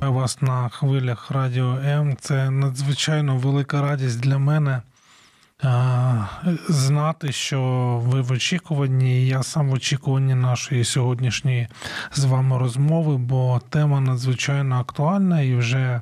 Вас на хвилях Радіо М. Це надзвичайно велика радість для мене знати, що ви в очікуванні. і Я сам в очікуванні нашої сьогоднішньої з вами розмови, бо тема надзвичайно актуальна і вже.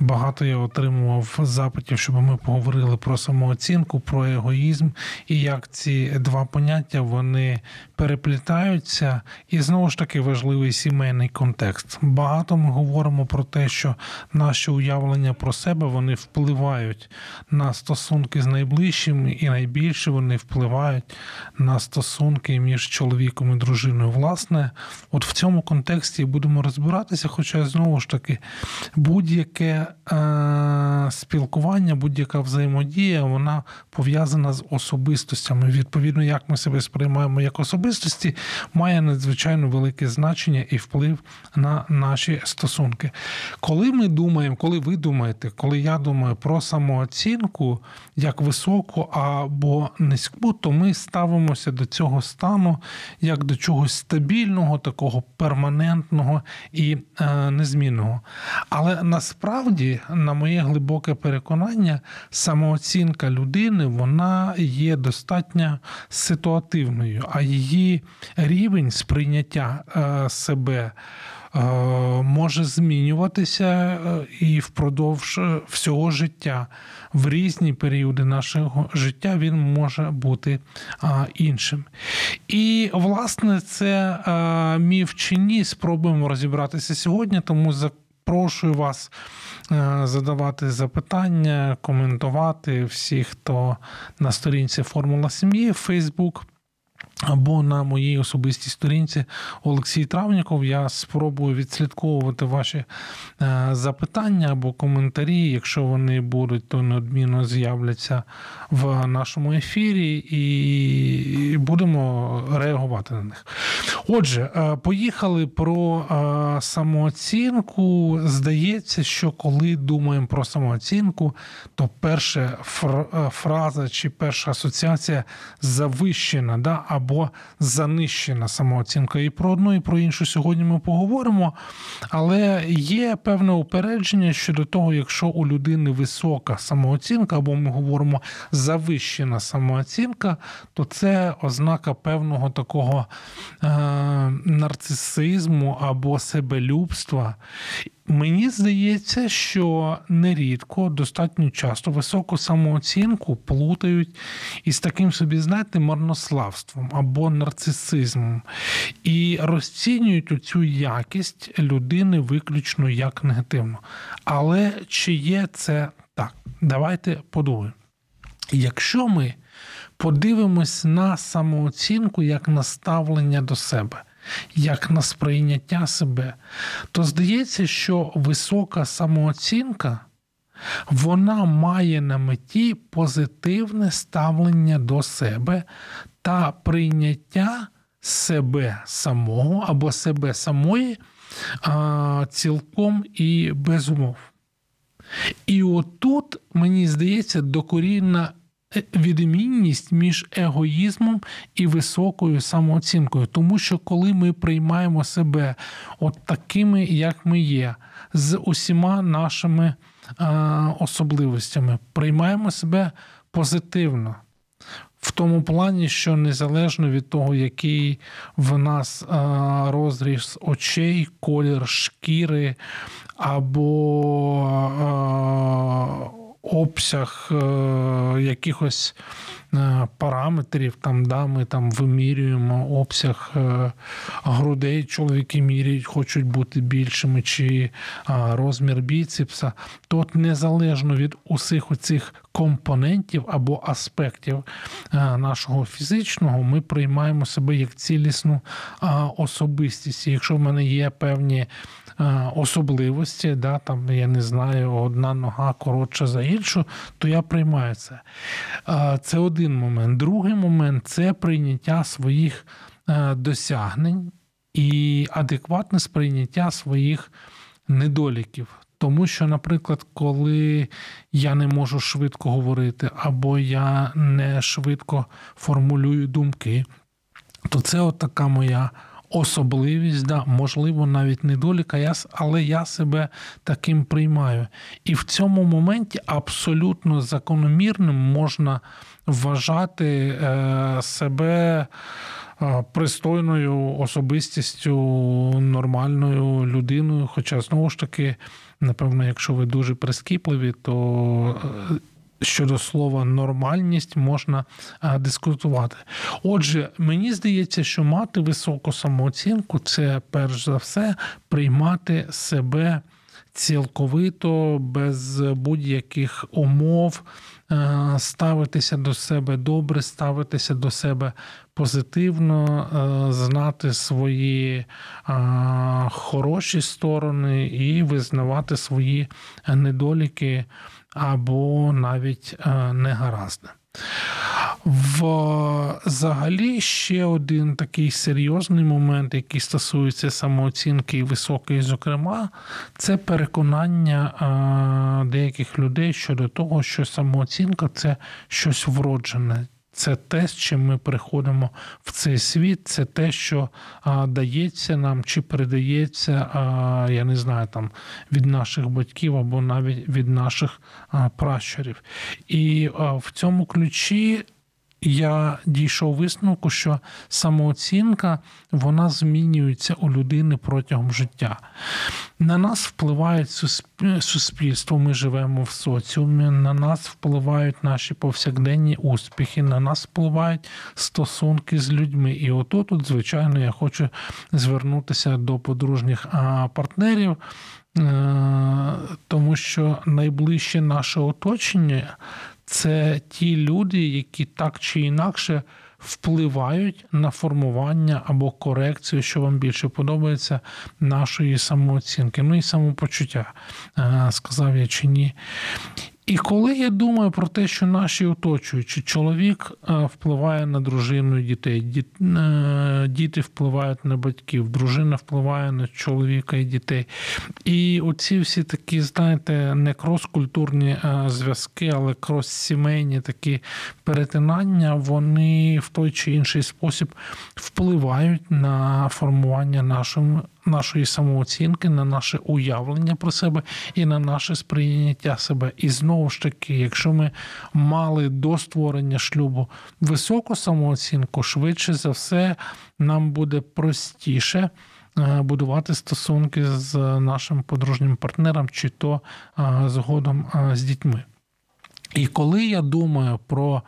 Багато я отримував запитів, щоб ми поговорили про самооцінку, про егоїзм і як ці два поняття вони переплітаються. І знову ж таки важливий сімейний контекст. Багато ми говоримо про те, що наші уявлення про себе вони впливають на стосунки з найближчими, і найбільше вони впливають на стосунки між чоловіком і дружиною. Власне, от в цьому контексті будемо розбиратися, хоча знову ж таки будь-яке е, спілкування, будь-яка взаємодія, вона пов'язана з особистостями. Відповідно, як ми себе сприймаємо як особистості, має надзвичайно велике значення і вплив на наші стосунки. Коли ми думаємо, коли ви думаєте, коли я думаю про самооцінку як високу або низьку, то ми ставимося до цього стану як до чогось стабільного, такого перманентного і е, незмінного. Але насправді, на моє глибоке переконання, самооцінка людини вона є достатньо ситуативною, а її рівень сприйняття е, себе. е, Може змінюватися е, і впродовж всього життя. В різні періоди нашого життя він може бути іншим. І, власне, це міф чи ні, спробуємо розібратися сьогодні, тому запрошую вас задавати запитання, коментувати всі, хто на сторінці Формула сім'ї, в Фейсбук. Або на моїй особистій сторінці Олексій Травніков. Я спробую відслідковувати ваші е, запитання або коментарі. Якщо вони будуть, то неодмінно з'являться в нашому ефірі, і будемо реагувати на них. Отже, е, поїхали про е, самооцінку. Здається, що коли думаємо про самооцінку, то перша фраза чи перша асоціація завищена. да, або занищена самооцінка. І про одну, і про іншу сьогодні ми поговоримо. Але є певне упередження щодо того, якщо у людини висока самооцінка, або ми говоримо завищена самооцінка, то це ознака певного такого е- нарцисизму або себелюбства. Мені здається, що нерідко, достатньо часто високу самооцінку плутають із таким собі, знаєте, марнославством або нарцисизмом, і розцінюють цю якість людини виключно як негативну. Але чи є це так? Давайте подумаємо. Якщо ми подивимось на самооцінку як на ставлення до себе як на сприйняття себе, то здається, що висока самооцінка вона має на меті позитивне ставлення до себе та прийняття себе самого або себе самої цілком і без умов. І отут, мені здається, докорінна відмінність між егоїзмом і високою самооцінкою. Тому що коли ми приймаємо себе от такими, як ми є, з усіма нашими особливостями, приймаємо себе позитивно. В тому плані, що незалежно від того, який в нас розріз очей, колір шкіри або обсяг е, якихось е, параметрів. Там да, ми там вимірюємо обсяг е, грудей. Чоловіки міряють, хочуть бути більшими, чи розмір біцепса. То от незалежно від усіх оцих компонентів або аспектів нашого фізичного, ми приймаємо себе як цілісну особистість. І Якщо в мене є певні особливості, да, там я не знаю, одна нога коротша за іншу, то я приймаю це. Це один момент. Другий момент це прийняття своїх досягнень і адекватне сприйняття своїх недоліків. Тому що, наприклад, коли я не можу швидко говорити, або я не швидко формулюю думки, то це от така моя особливість, да, можливо, навіть недоліка, але я себе таким приймаю. І в цьому моменті абсолютно закономірним можна вважати е, себе. Е, пристойною особистістю, нормальною людиною. Хоча, знову ж таки, напевно, якщо ви дуже прискіпливі, то е, щодо слова нормальність можна дискутувати. Отже, мені здається, що мати високу самооцінку це перш за все приймати себе цілковито, без будь-яких умов. Ставитися до себе добре, ставитися до себе позитивно, знати свої хороші сторони і визнавати свої недоліки або навіть негаразне. негаразди. Взагалі ще один такий серйозний момент, який стосується самооцінки і високої, зокрема, це переконання е, деяких людей щодо того, що самооцінка це щось вроджене, це те, з чим ми приходимо в цей світ, це те, що а, дається нам чи передається, а, я не знаю, там від наших батьків або навіть від наших а, пращурів. І в цьому ключі я дійшов висновку, що самооцінка вона змінюється у людини протягом життя. На нас впливає суспільство, ми живемо в соціумі, на нас впливають наші повсякденні успіхи, на нас впливають стосунки з людьми. І отут, тут, звичайно, я хочу звернутися до подружніх партнерів. Е, тому що найближче наше оточення це ті люди, які так чи інакше впливають на формування або корекцію, що вам більше подобається, нашої самооцінки, ну і самопочуття, е, сказав я чи ні. І коли я думаю про те, що наші оточуючі чоловік е, впливає на дружину і дітей, е, діти впливають на батьків, дружина впливає на чоловіка і дітей. І оці всі такі, знаєте, не крос-культурні е, зв'язки, але крос-сімейні такі перетинання, вони в той чи інший спосіб впливають на формування нашого нашої самооцінки, на наше уявлення про себе і на наше сприйняття себе. І знову ж таки, якщо ми мали до створення шлюбу високу самооцінку, швидше за все, нам буде простіше. Е, будувати стосунки з нашим подружнім партнером, чи то е, згодом е, з дітьми. І коли я думаю про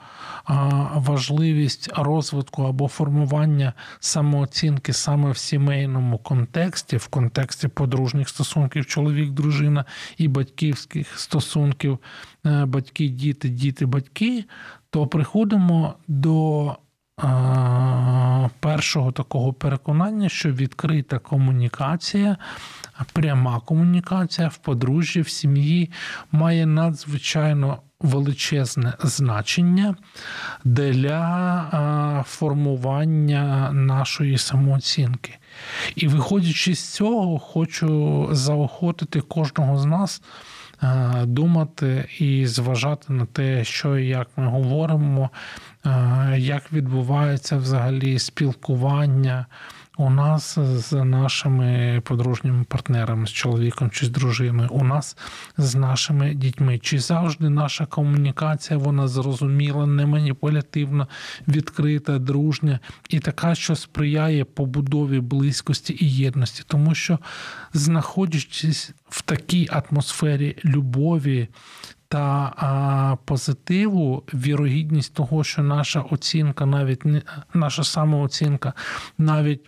важливість розвитку або формування самооцінки саме в сімейному контексті, в контексті подружніх стосунків, чоловік, дружина і батьківських стосунків, е, батьки, діти, діти, батьки, то приходимо до першого такого переконання, що відкрита комунікація, пряма комунікація в подружжі, в сім'ї має надзвичайно величезне значення для формування нашої самооцінки. І виходячи з цього, хочу заохотити кожного з нас. Думати і зважати на те, що і як ми говоримо, як відбувається взагалі спілкування у нас з нашими подружніми партнерами, з чоловіком чи з дружиною, у нас з нашими дітьми. Чи завжди наша комунікація вона зрозуміла, не маніпулятивна, відкрита, дружня і така, що сприяє побудові близькості і єдності, тому що знаходячись в такій атмосфері любові, та а, позитиву, вірогідність того, що наша оцінка, навіть наша самооцінка, навіть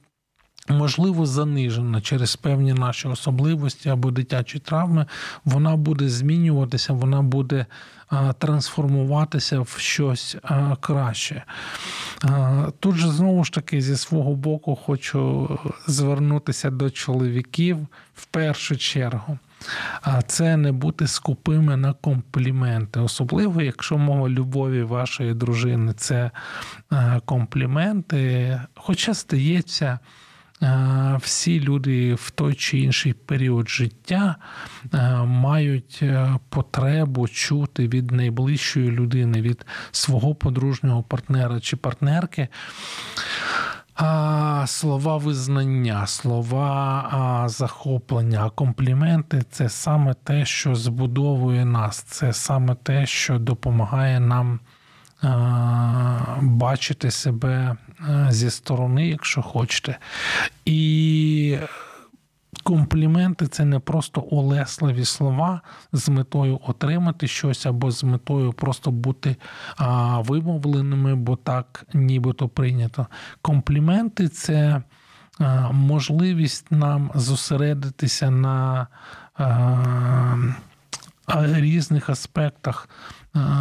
можливо занижена через певні наші особливості або дитячі травми, вона буде змінюватися, вона буде трансформуватися в щось краще. Тут же знову ж таки зі свого боку хочу звернутися до чоловіків в першу чергу. А це не бути скупими на компліменти, особливо якщо мова любові вашої дружини це компліменти. Хоча здається, е, всі люди в той чи інший період життя е, мають потребу чути від найближчої людини, від свого подружнього партнера чи партнерки. А, Слова визнання, слова захоплення, компліменти це саме те, що збудовує нас, це саме те, що допомагає нам бачити себе зі сторони, якщо хочете. І Компліменти це не просто олесливі слова з метою отримати щось або з метою просто бути вимовленими, бо так нібито прийнято. Компліменти це можливість нам зосередитися на різних аспектах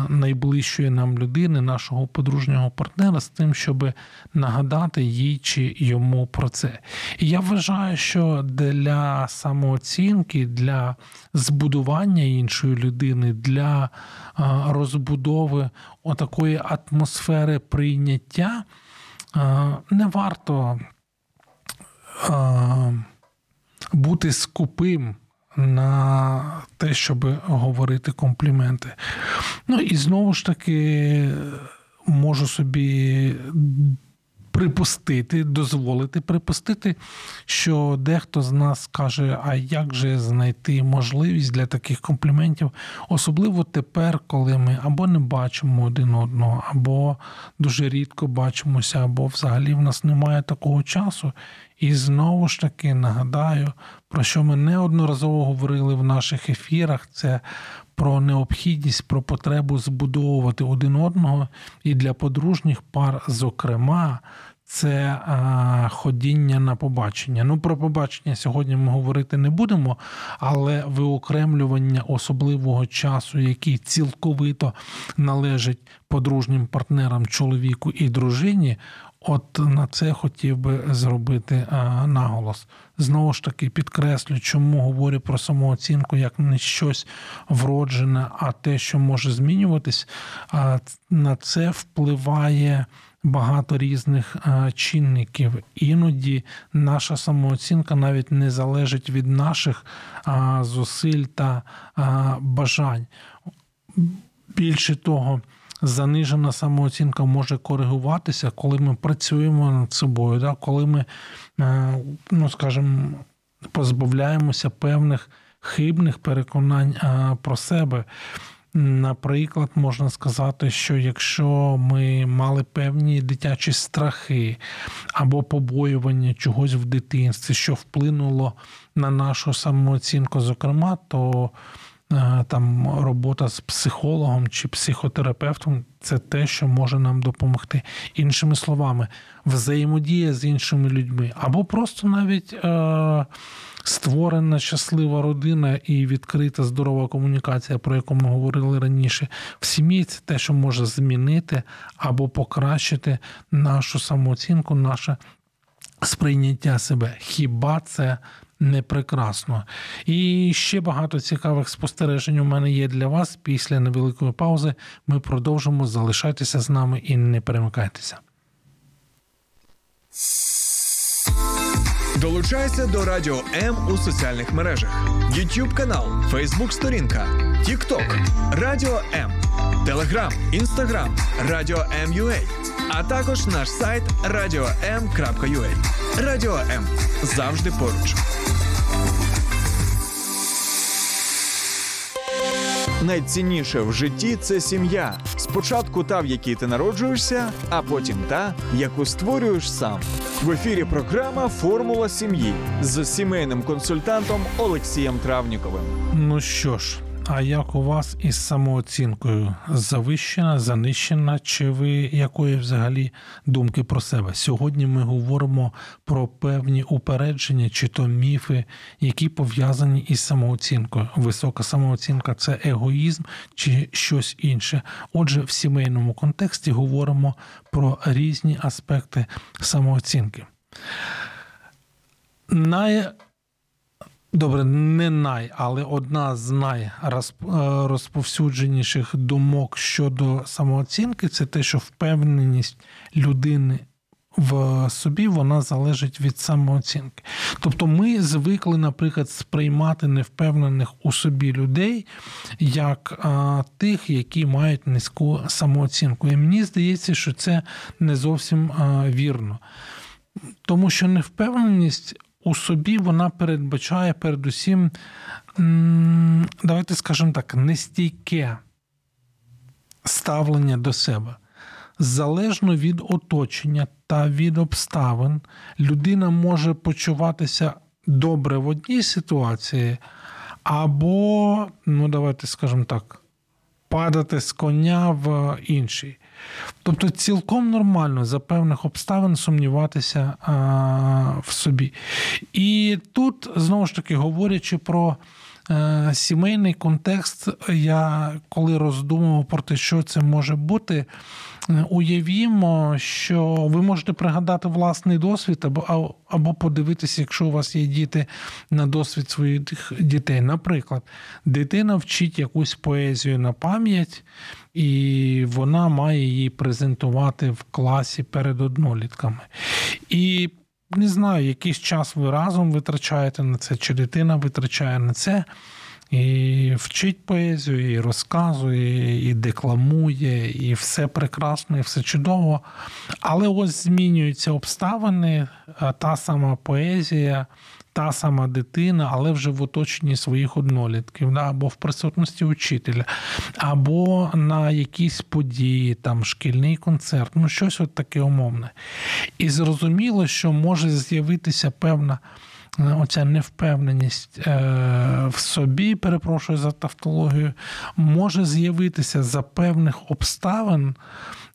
найближчої нам людини, нашого подружнього партнера, з тим, щоб нагадати їй чи йому про це. І я вважаю, що для самооцінки, для збудування іншої людини, для розбудови отакої атмосфери прийняття не варто бути скупим на те, щоб говорити компліменти. Ну і знову ж таки можу собі припустити, дозволити припустити, що дехто з нас каже, а як же знайти можливість для таких компліментів, особливо тепер, коли ми або не бачимо один одного, або дуже рідко бачимося, або взагалі в нас немає такого часу. І знову ж таки нагадаю, про що ми неодноразово говорили в наших ефірах, це про необхідність, про потребу збудовувати один одного і для подружніх пар, зокрема, це а, ходіння на побачення. Ну, про побачення сьогодні ми говорити не будемо, але виокремлювання особливого часу, який цілковито належить подружнім партнерам чоловіку і дружині, От на це хотів би зробити а, наголос. Знову ж таки, підкреслю, чому говорю про самооцінку як не щось вроджене, а те, що може змінюватись, а на це впливає багато різних а, чинників. Іноді наша самооцінка навіть не залежить від наших а, зусиль та бажань. Більше того, занижена самооцінка може коригуватися, коли ми працюємо над собою, да? коли ми, е, ну скажімо, позбавляємося певних хибних переконань е, про себе. Наприклад, можна сказати, що якщо ми мали певні дитячі страхи або побоювання чогось в дитинстві, що вплинуло на нашу самооцінку, зокрема, то там робота з психологом чи психотерапевтом це те, що може нам допомогти. Іншими словами, взаємодія з іншими людьми, або просто навіть е, створена щаслива родина і відкрита здорова комунікація, про яку ми говорили раніше. В сім'ї це те, що може змінити або покращити нашу самооцінку, наше сприйняття себе. Хіба це не прекрасно. І ще багато цікавих спостережень у мене є для вас. Після невеликої паузи ми продовжимо залишатися з нами і не перемикайтеся. Долучайся до Радіо М у соціальних мережах: YouTube канал, Facebook сторінка, TikTok, Радіо М, Телеграм, Інстаграм, Радіо М.Ю.А а також наш сайт radio.m.ua. Радіо М завжди поруч. Найцінніше в житті це сім'я. Спочатку та, в якій ти народжуєшся, а потім та, яку створюєш сам. В ефірі програма Формула сім'ї з сімейним консультантом Олексієм Травніковим. Ну що ж, а як у вас із самооцінкою? Завищена, занищена, чи ви якої взагалі думки про себе? Сьогодні ми говоримо про певні упередження чи то міфи, які пов'язані із самооцінкою. Висока самооцінка це егоїзм чи щось інше. Отже, в сімейному контексті говоримо про різні аспекти самооцінки. Най Добре, не най, але одна з найрозповсюдженіших думок щодо самооцінки це те, що впевненість людини в собі вона залежить від самооцінки. Тобто ми звикли, наприклад, сприймати невпевнених у собі людей як а, тих, які мають низьку самооцінку. І мені здається, що це не зовсім а, вірно. Тому що невпевненість у собі вона передбачає передусім, давайте скажемо так, нестійке ставлення до себе. Залежно від оточення та від обставин, людина може почуватися добре в одній ситуації, або, ну давайте скажемо так, падати з коня в інший. Тобто цілком нормально за певних обставин сумніватися а, в собі. І тут, знову ж таки, говорячи про а, сімейний контекст, я коли роздумував про те, що це може бути, уявімо, що ви можете пригадати власний досвід, або або подивитися, якщо у вас є діти на досвід своїх дітей. Наприклад, дитина вчить якусь поезію на пам'ять, і вона має її презентувати в класі перед однолітками. І не знаю, якийсь час ви разом витрачаєте на це, чи дитина витрачає на це. І вчить поезію, і розказує, і декламує, і все прекрасно, і все чудово. Але ось змінюються обставини, та сама поезія, та сама дитина, але вже в оточенні своїх однолітків, да, або в присутності учителя, або на якісь події, там шкільний концерт, ну щось от таке умовне. І зрозуміло, що може з'явитися певна. Е, оця невпевненість е, в собі, перепрошую за тавтологію, може з'явитися за певних обставин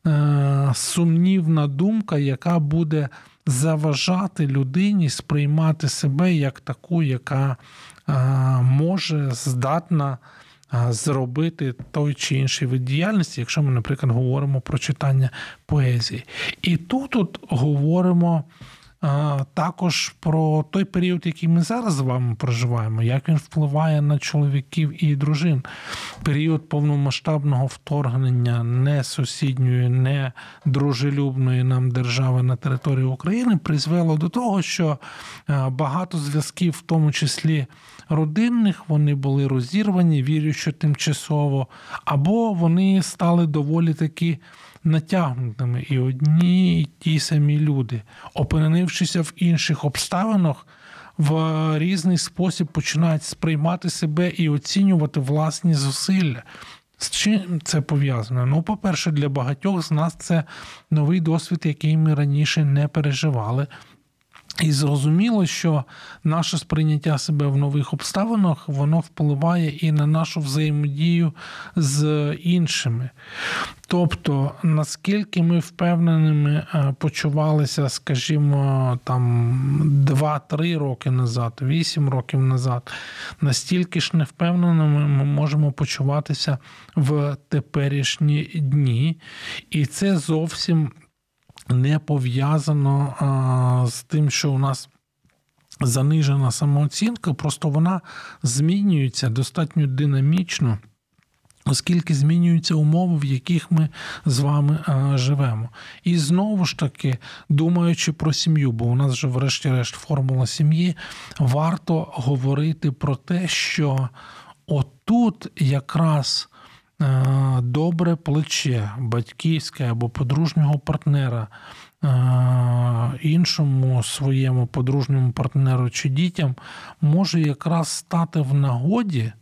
е, сумнівна думка, яка буде заважати людині сприймати себе як таку, яка може здатна. Зробити той чи інший вид діяльності, якщо ми, наприклад, говоримо про читання поезії. І тут от говоримо також про той період, який ми зараз з вами проживаємо, як він впливає на чоловіків і дружин. Період повномасштабного вторгнення не сусідньої, не дружелюбної нам держави на території України призвело до того, що багато зв'язків, в тому числі родинних, вони були розірвані, вірю, що тимчасово, або вони стали доволі таки натягнутими, і одні і ті самі люди, опинившися в інших обставинах, в різний спосіб починають сприймати себе і оцінювати власні зусилля. З чим це пов'язано? Ну, по-перше, для багатьох з нас це новий досвід, який ми раніше не переживали. І зрозуміло, що наше сприйняття себе в нових обставинах воно впливає і на нашу взаємодію з іншими. Тобто, наскільки ми впевненими е, почувалися, скажімо, там 2-3 роки назад, 8 років назад, настільки ж невпевненими ми можемо почуватися в теперішні дні, і це зовсім не пов'язано з тим, що у нас занижена самооцінка, просто вона змінюється достатньо динамічно. Оскільки змінюються умови, в яких ми з вами живемо. І знову ж таки, думаючи про сім'ю, бо у нас вже, врешті-решт, формула сім'ї, варто говорити про те, що отут якраз добре плече батьківське або подружнього партнера. Е, іншому своєму подружньому партнеру чи дітям може якраз стати в нагоді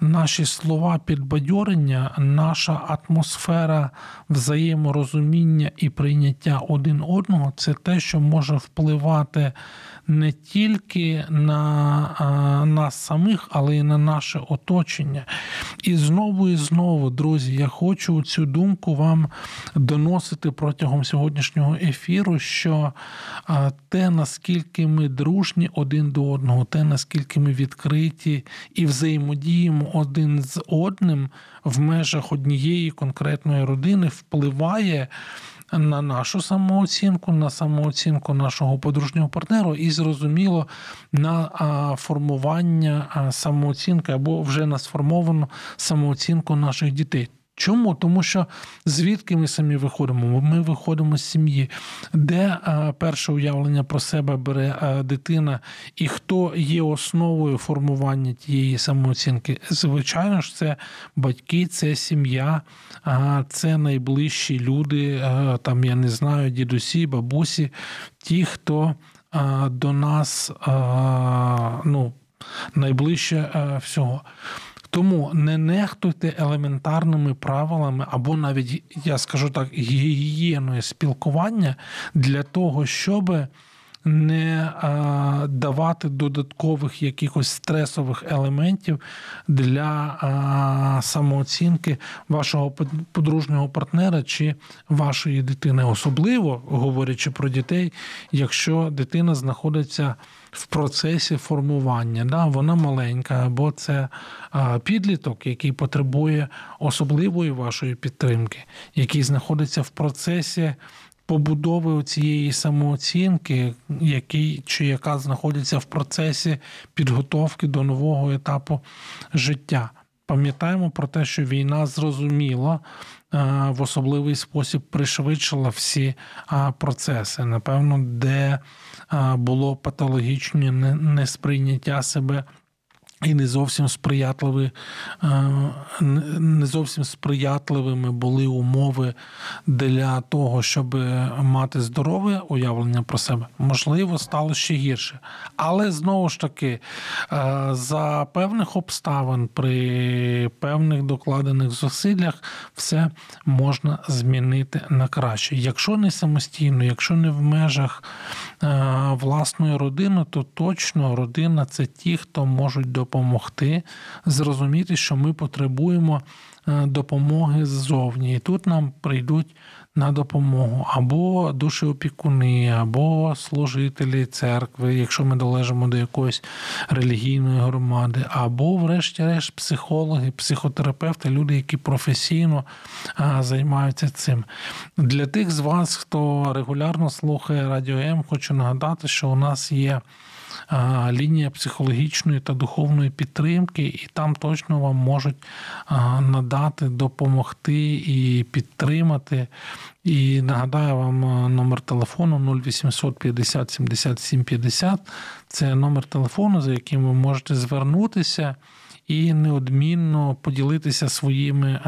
наші слова підбадьорення, наша атмосфера взаєморозуміння і прийняття один одного це те, що може впливати не тільки на нас самих, але й на наше оточення. І знову і знову, друзі, я хочу цю думку вам доносити протягом сьогоднішнього ефіру, що те, наскільки ми дружні один до одного, те, наскільки ми відкриті і взаємодіємо один з одним в межах однієї конкретної родини, впливає на нашу самооцінку, на самооцінку нашого подружнього партнера, і зрозуміло на формування самооцінки або вже на сформовану самооцінку наших дітей. Чому? Тому що звідки ми самі виходимо? Ми виходимо з сім'ї, де перше уявлення про себе бере дитина, і хто є основою формування тієї самооцінки? Звичайно ж, це батьки, це сім'я, це найближчі люди, там я не знаю, дідусі, бабусі, ті, хто до нас ну, найближче всього. Тому не нехтуйте елементарними правилами, або навіть, я скажу так, гігієною спілкування для того, щоб не давати додаткових якихось стресових елементів для самооцінки вашого подружнього партнера чи вашої дитини, особливо говорячи про дітей, якщо дитина знаходиться в процесі формування. Да? Вона маленька, або це підліток, який потребує особливої вашої підтримки, який знаходиться в процесі. Побудови цієї самооцінки, який чи яка знаходиться в процесі підготовки до нового етапу життя. Пам'ятаємо про те, що війна зрозуміла в особливий спосіб пришвидшила всі процеси. Напевно, де було патологічне несприйняття себе і не зовсім сприятливі, е, не зовсім сприятливими були умови для того, щоб мати здорове уявлення про себе, можливо, стало ще гірше. Але знову ж таки, е, за певних обставин, при певних докладених зусиллях, все можна змінити на краще. Якщо не самостійно, якщо не в межах е, власної родини, то точно родина це ті, хто можуть допомогти допомогти зрозуміти, що ми потребуємо е, допомоги ззовні. І тут нам прийдуть на допомогу або душеопікуни, або служителі церкви, якщо ми долежимо до якоїсь релігійної громади, або, врешті-решт, психологи, психотерапевти, люди, які професійно е, займаються цим. Для тих з вас, хто регулярно слухає Радіо М, хочу нагадати, що у нас є лінія психологічної та духовної підтримки, і там точно вам можуть надати, допомогти і підтримати. І нагадаю вам номер телефону 0800 50 77 50. Це номер телефону, за яким ви можете звернутися і неодмінно поділитися своїми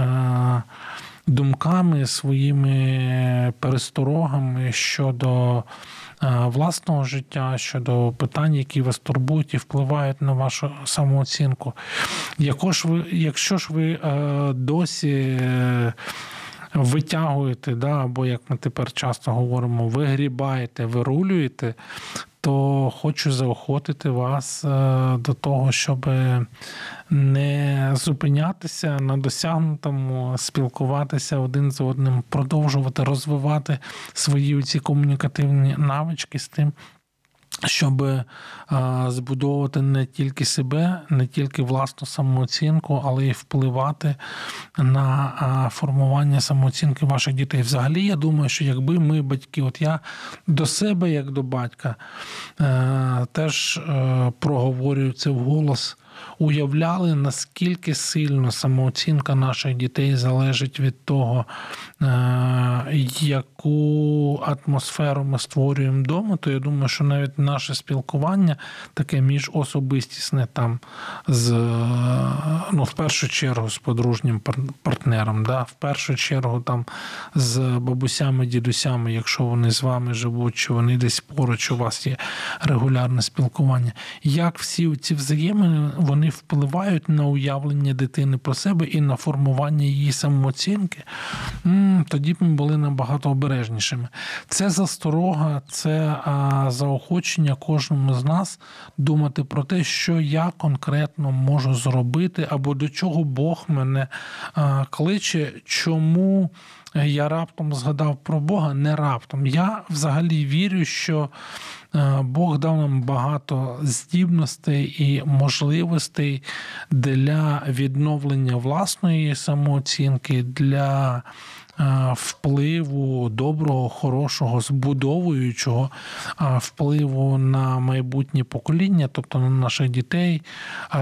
думками, своїми пересторогами щодо. Е, власного життя, щодо питань, які вас турбують і впливають на вашу самооцінку. Якщо ж ви е, досі е, витягуєте, да, або як ми тепер часто говоримо, вигрібаєте, вирулюєте, то хочу заохотити вас е, до того, щоб не зупинятися на досягнутому, спілкуватися один з одним, продовжувати розвивати свої ці комунікативні навички з тим, щоб е, збудовувати не тільки себе, не тільки власну самооцінку, але й впливати на формування самооцінки ваших дітей. Взагалі, я думаю, що якби ми, батьки, от я до себе, як до батька, е, теж е, проговорюю це вголос уявляли, наскільки сильно самооцінка наших дітей залежить від того, е, яку атмосферу ми створюємо вдома, то я думаю, що навіть наше спілкування таке міжособистісне там з ну, в першу чергу з подружнім партнером, да, в першу чергу там з бабусями, дідусями, якщо вони з вами живуть, чи вони десь поруч, у вас є регулярне спілкування. Як всі ці взаємини вони впливають на уявлення дитини про себе і на формування її самооцінки, тоді б ми були набагато обережнішими. Це засторога, це заохочення кожному з нас думати про те, що я конкретно можу зробити, або до чого Бог мене кличе, чому я раптом згадав про Бога, не раптом. Я взагалі вірю, що Бог дав нам багато здібностей і можливостей для відновлення власної самооцінки, для впливу доброго, хорошого, збудовуючого впливу на майбутнє покоління, тобто на наших дітей,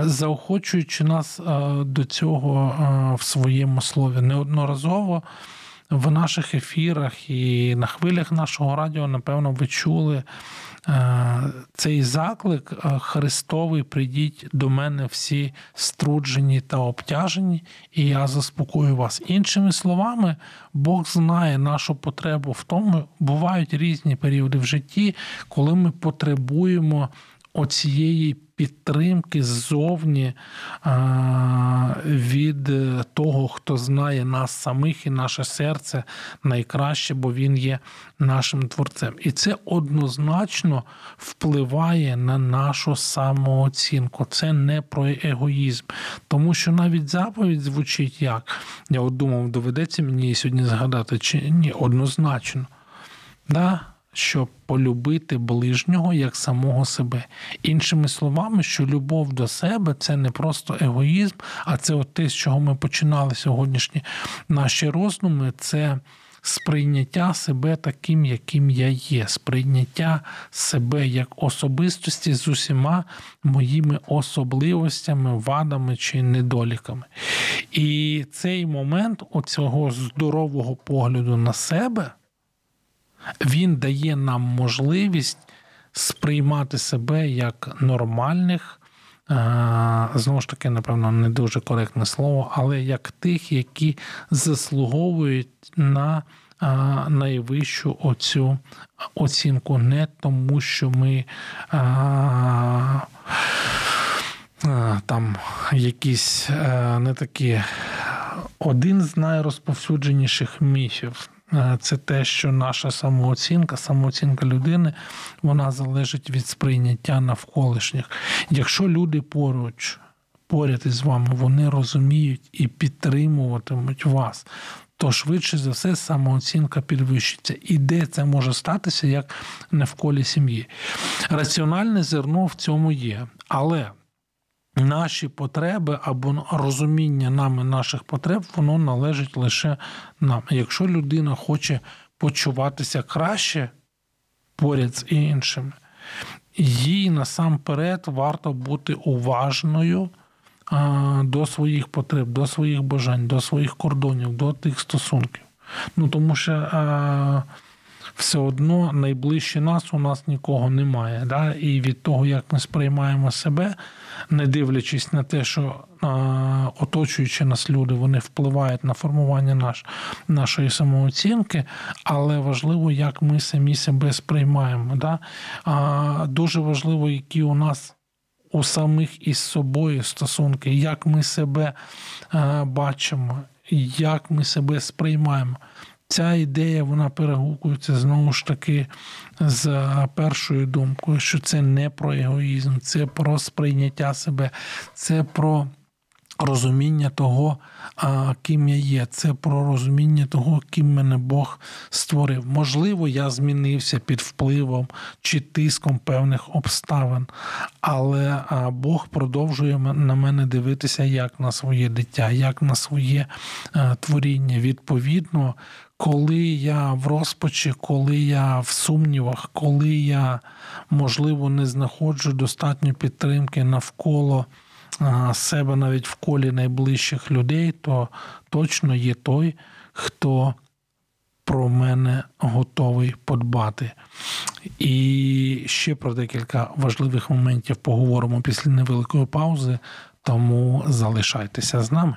заохочуючи нас е, до цього в своєму слові неодноразово в наших ефірах і на хвилях нашого радіо, напевно, ви чули е, цей заклик е, Христовий: прийдіть до мене всі струджені та обтяжені, і я заспокою вас. Іншими словами, Бог знає нашу потребу в тому, бувають різні періоди в житті, коли ми потребуємо оцієї підтримки ззовні від того, хто знає нас самих і наше серце найкраще, бо він є нашим творцем. І це однозначно впливає на нашу самооцінку. Це не про егоїзм. Тому що навіть заповідь звучить як. Я от думав, доведеться мені сьогодні згадати, чи ні, однозначно. Да? Щоб полюбити ближнього як самого себе. Іншими словами, що любов до себе це не просто егоїзм, а це от те, з чого ми починали сьогоднішні наші роздуми, це сприйняття себе таким, яким я є, сприйняття себе як особистості з усіма моїми особливостями, вадами чи недоліками. І цей момент оцього здорового погляду на себе він дає нам можливість сприймати себе як нормальних. Знову ж таки, напевно, не дуже коректне слово, але як тих, які заслуговують на найвищу оцю оцінку, не тому, що ми там якісь не такі один з найрозповсюдженіших міфів. Е, це те, що наша самооцінка, самооцінка людини, вона залежить від сприйняття навколишніх. Якщо люди поруч, поряд із вами, вони розуміють і підтримуватимуть вас. То швидше за все самооцінка підвищиться. І де це може статися, як не в колі сім'ї. Раціональне зерно в цьому є. Але наші потреби або розуміння нами наших потреб, воно належить лише нам. Якщо людина хоче почуватися краще поряд з іншими, їй насамперед варто бути уважною до своїх потреб, до своїх бажань, до своїх кордонів, до тих стосунків. Ну тому що все одно найближче нас у нас нікого немає. Да? І від того, як ми сприймаємо себе, не дивлячись на те, що оточуючи нас люди, вони впливають на формування наш, нашої самооцінки, але важливо, як ми самі себе сприймаємо. Да? А, Дуже важливо, які у нас. У самих із собою стосунки, як ми себе а, бачимо, як ми себе сприймаємо. Ця ідея вона перегукується знову ж таки з першою думкою, що це не про егоїзм, це про сприйняття себе, це про розуміння того, ким я є, це про розуміння того, ким мене Бог створив. Можливо, я змінився під впливом чи тиском певних обставин, але Бог продовжує на мене дивитися як на своє дитя, як на своє творіння. Відповідно, коли я в розпачі, коли я в сумнівах, коли я, можливо, не знаходжу достатньо підтримки навколо себе навіть в колі найближчих людей, то точно є той, хто про мене готовий подбати. І ще про декілька важливих моментів поговоримо після невеликої паузи, тому залишайтеся з нами.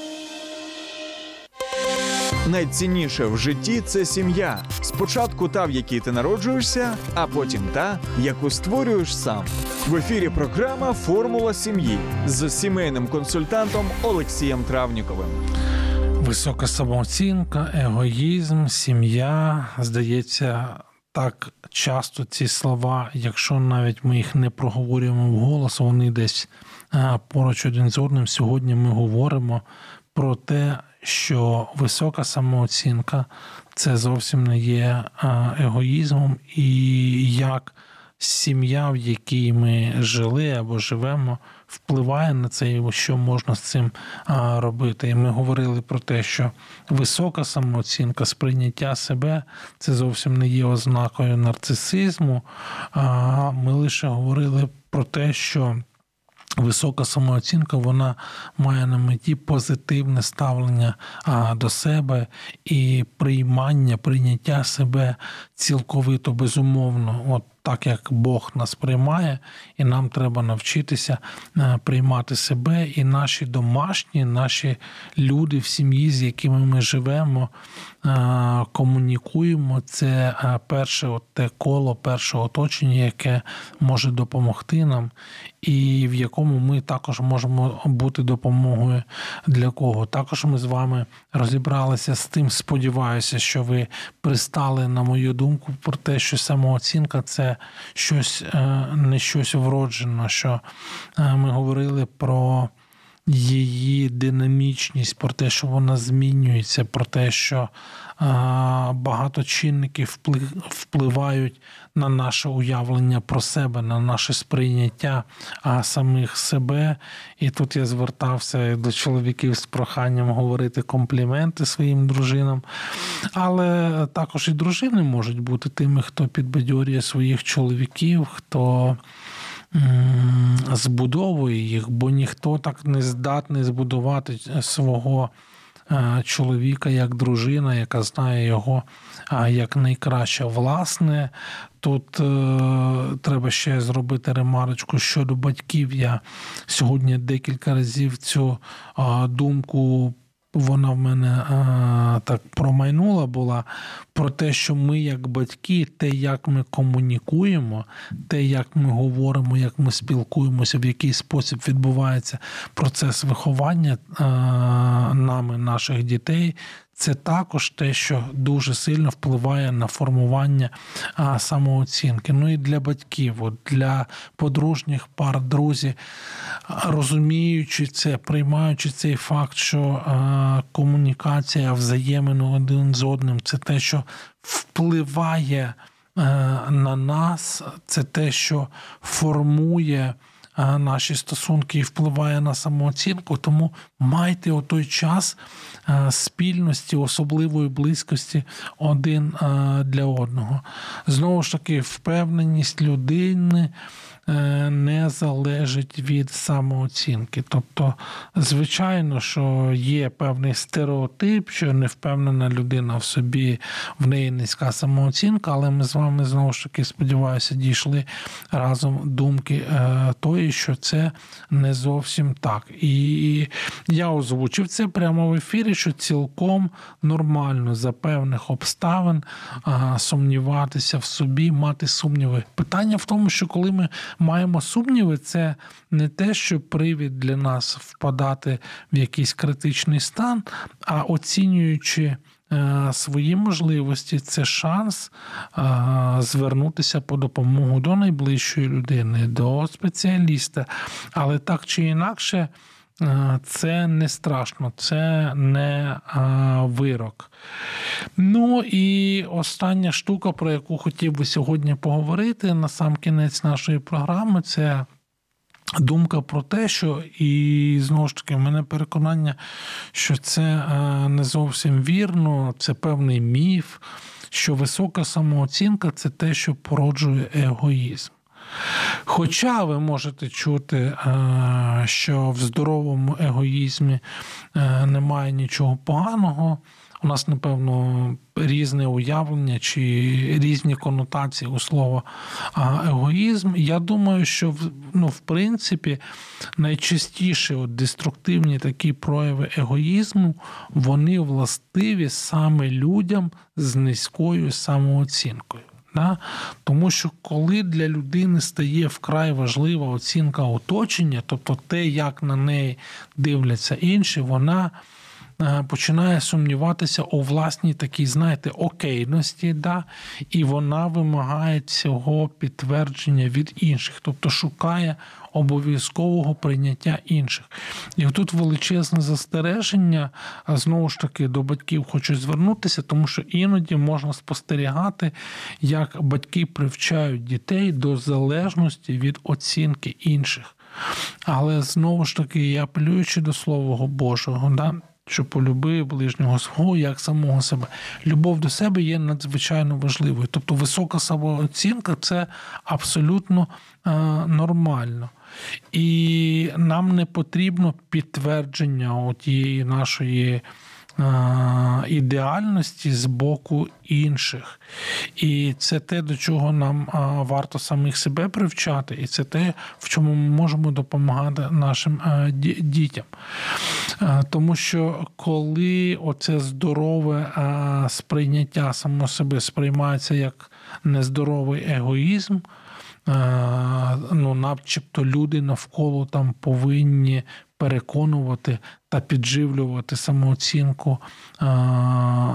Найцінніше в житті це сім'я. Спочатку та, в якій ти народжуєшся, а потім та, яку створюєш сам. В ефірі програма Формула сім'ї з сімейним консультантом Олексієм Травніковим. Висока самооцінка, егоїзм, сім'я. Здається, так часто ці слова, якщо навіть ми їх не проговорюємо вголос, вони десь поруч один з одним. Сьогодні ми говоримо про те, що висока самооцінка це зовсім не є егоїзмом, і як сім'я, в якій ми жили або живемо, впливає на це, і що можна з цим робити. І ми говорили про те, що висока самооцінка, сприйняття себе це зовсім не є ознакою нарцисизму. Ми лише говорили про те, що. Висока самооцінка вона має на меті позитивне ставлення а, до себе і приймання, прийняття себе цілковито безумовно. От так як Бог нас приймає, і нам треба навчитися приймати себе і наші домашні, наші люди в сім'ї, з якими ми живемо, комунікуємо. Це перше от те коло, перше оточення, яке може допомогти нам, і в якому ми також можемо бути допомогою для кого. Також ми з вами розібралися з тим. Сподіваюся, що ви пристали на мою думку про те, що самооцінка це щось не щось вроджено. Що ми говорили про. Її динамічність, про те, що вона змінюється, про те, що багато чинників впливають на наше уявлення про себе, на наше сприйняття самих себе. І тут я звертався до чоловіків з проханням говорити компліменти своїм дружинам. Але також і дружини можуть бути тими, хто підбадьорює своїх чоловіків, хто. Збудовує їх, бо ніхто так не здатний збудувати свого чоловіка як дружина, яка знає його як найкраще. Власне, тут е, треба ще зробити ремарочку щодо батьків. Я сьогодні декілька разів цю е, думку вона в мене а, так промайнула була про те, що ми, як батьки, те, як ми комунікуємо, те, як ми говоримо, як ми спілкуємося, в який спосіб відбувається процес виховання а, нами, наших дітей, це також те, що дуже сильно впливає на формування а, самооцінки. Ну і для батьків, от, для подружніх пар, друзі, розуміючи це, приймаючи цей факт, що а, комунікація взаємину один з одним це те, що впливає а, на нас, це те, що формує наші стосунки і впливає на самооцінку, тому майте у той час спільності, особливої близькості один для одного. Знову ж таки, впевненість людини. Е, не залежить від самооцінки. Тобто, звичайно, що є певний стереотип, що невпевнена людина в собі, в неї низька самооцінка, але ми з вами знову ж таки сподіваюся, дійшли разом думки е, тої, що це не зовсім так. І я озвучив це прямо в ефірі, що цілком нормально за певних обставин сумніватися в собі, мати сумніви. Питання в тому, що коли ми маємо сумніви, це не те, що привід для нас впадати в якийсь критичний стан, а оцінюючи. Е, свої можливості це шанс е, звернутися по допомогу до найближчої людини, до спеціаліста. Але так чи інакше, це не страшно, це не вирок. Ну і остання штука, про яку хотів би сьогодні поговорити на сам кінець нашої програми, це. Думка про те, що і знову ж таки в мене переконання, що це е, не зовсім вірно, це певний міф, що висока самооцінка це те, що породжує егоїзм. Хоча ви можете чути, е, що в здоровому егоїзмі е, немає нічого поганого. У нас, напевно, різне уявлення чи різні конотації у слова егоїзм. Я думаю, що ну, в принципі найчастіше от деструктивні такі прояви егоїзму вони властиві саме людям з низькою самооцінкою. Да? Тому що коли для людини стає вкрай важлива оцінка оточення, тобто те, як на неї дивляться інші, вона починає сумніватися у власній такій, знаєте, окейності, да? і вона вимагає цього підтвердження від інших, тобто шукає обов'язкового прийняття інших. І тут величезне застереження, знову ж таки, до батьків хочу звернутися, тому що іноді можна спостерігати, як батьки привчають дітей до залежності від оцінки інших. Але знову ж таки, я апелюючи до Слова Божого, да, що полюби ближнього свого як самого себе. Любов до себе є надзвичайно важливою. Тобто висока самооцінка це абсолютно е, нормально. І нам не потрібно підтвердження тієї нашої ідеальності з боку інших. І це те, до чого нам варто самих себе привчати, і це те, в чому ми можемо допомагати нашим дітям. Тому що коли оце здорове сприйняття само себе сприймається як нездоровий егоїзм. Ну, начебто люди навколо там повинні переконувати та підживлювати самооцінку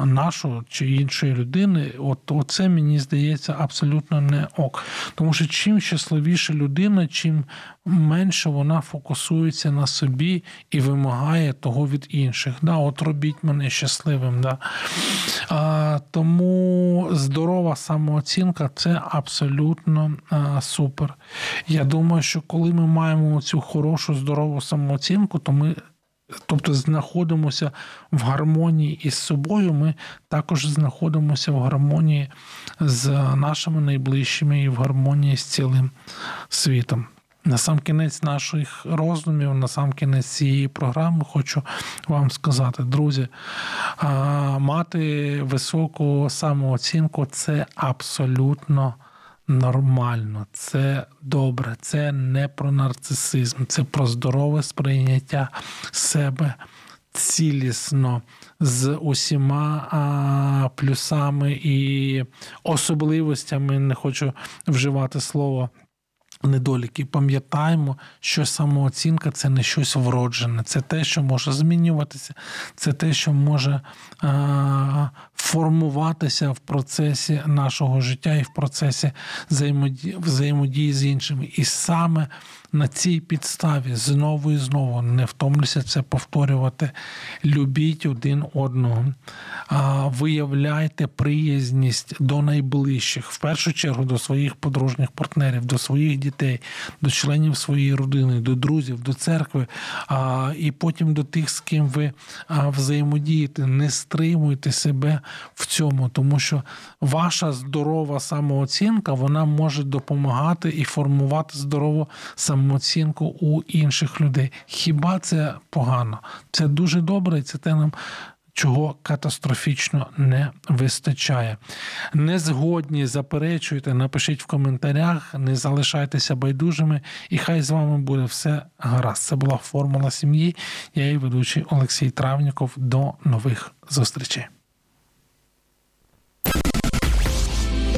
нашу чи іншої людини, от це мені здається абсолютно не ок. Тому що чим щасливіша людина, чим менше вона фокусується на собі і вимагає того від інших. Да, От робіть мене щасливим. Да. А, Тому здорова самооцінка це абсолютно а, супер. Я думаю, що коли ми маємо цю хорошу здорову самооцінку, то ми. Тобто знаходимося в гармонії із собою, ми також знаходимося в гармонії з нашими найближчими і в гармонії з цілим світом. На сам кінець наших роздумів, на сам кінець цієї програми, хочу вам сказати, друзі, мати високу самооцінку це абсолютно нормально, це добре, це не про нарцисизм, це про здорове сприйняття себе цілісно з усіма а, плюсами і особливостями. Не хочу вживати слово недоліки. Пам'ятаємо, що самооцінка це не щось вроджене, це те, що може змінюватися, це те, що може е- формуватися в процесі нашого життя і в процесі взаємодії, з іншими. І саме на цій підставі знову і знову не втомлюся це повторювати. Любіть один одного, виявляйте приязність до найближчих, в першу чергу до своїх подружніх партнерів, до своїх дітей, до членів своєї родини, до друзів, до церкви, і потім до тих, з ким ви взаємодієте. Не стримуйте себе в цьому, тому що ваша здорова самооцінка вона може допомагати і формувати здорову самооцінку самооцінку у інших людей. Хіба це погано? Це дуже добре, і це те нам. Чого катастрофічно не вистачає. Не згодні, заперечуйте, напишіть в коментарях, не залишайтеся байдужими, і хай з вами буде все гаразд. Це була формула сім'ї. Я її ведучий Олексій Травніков. До нових зустрічей.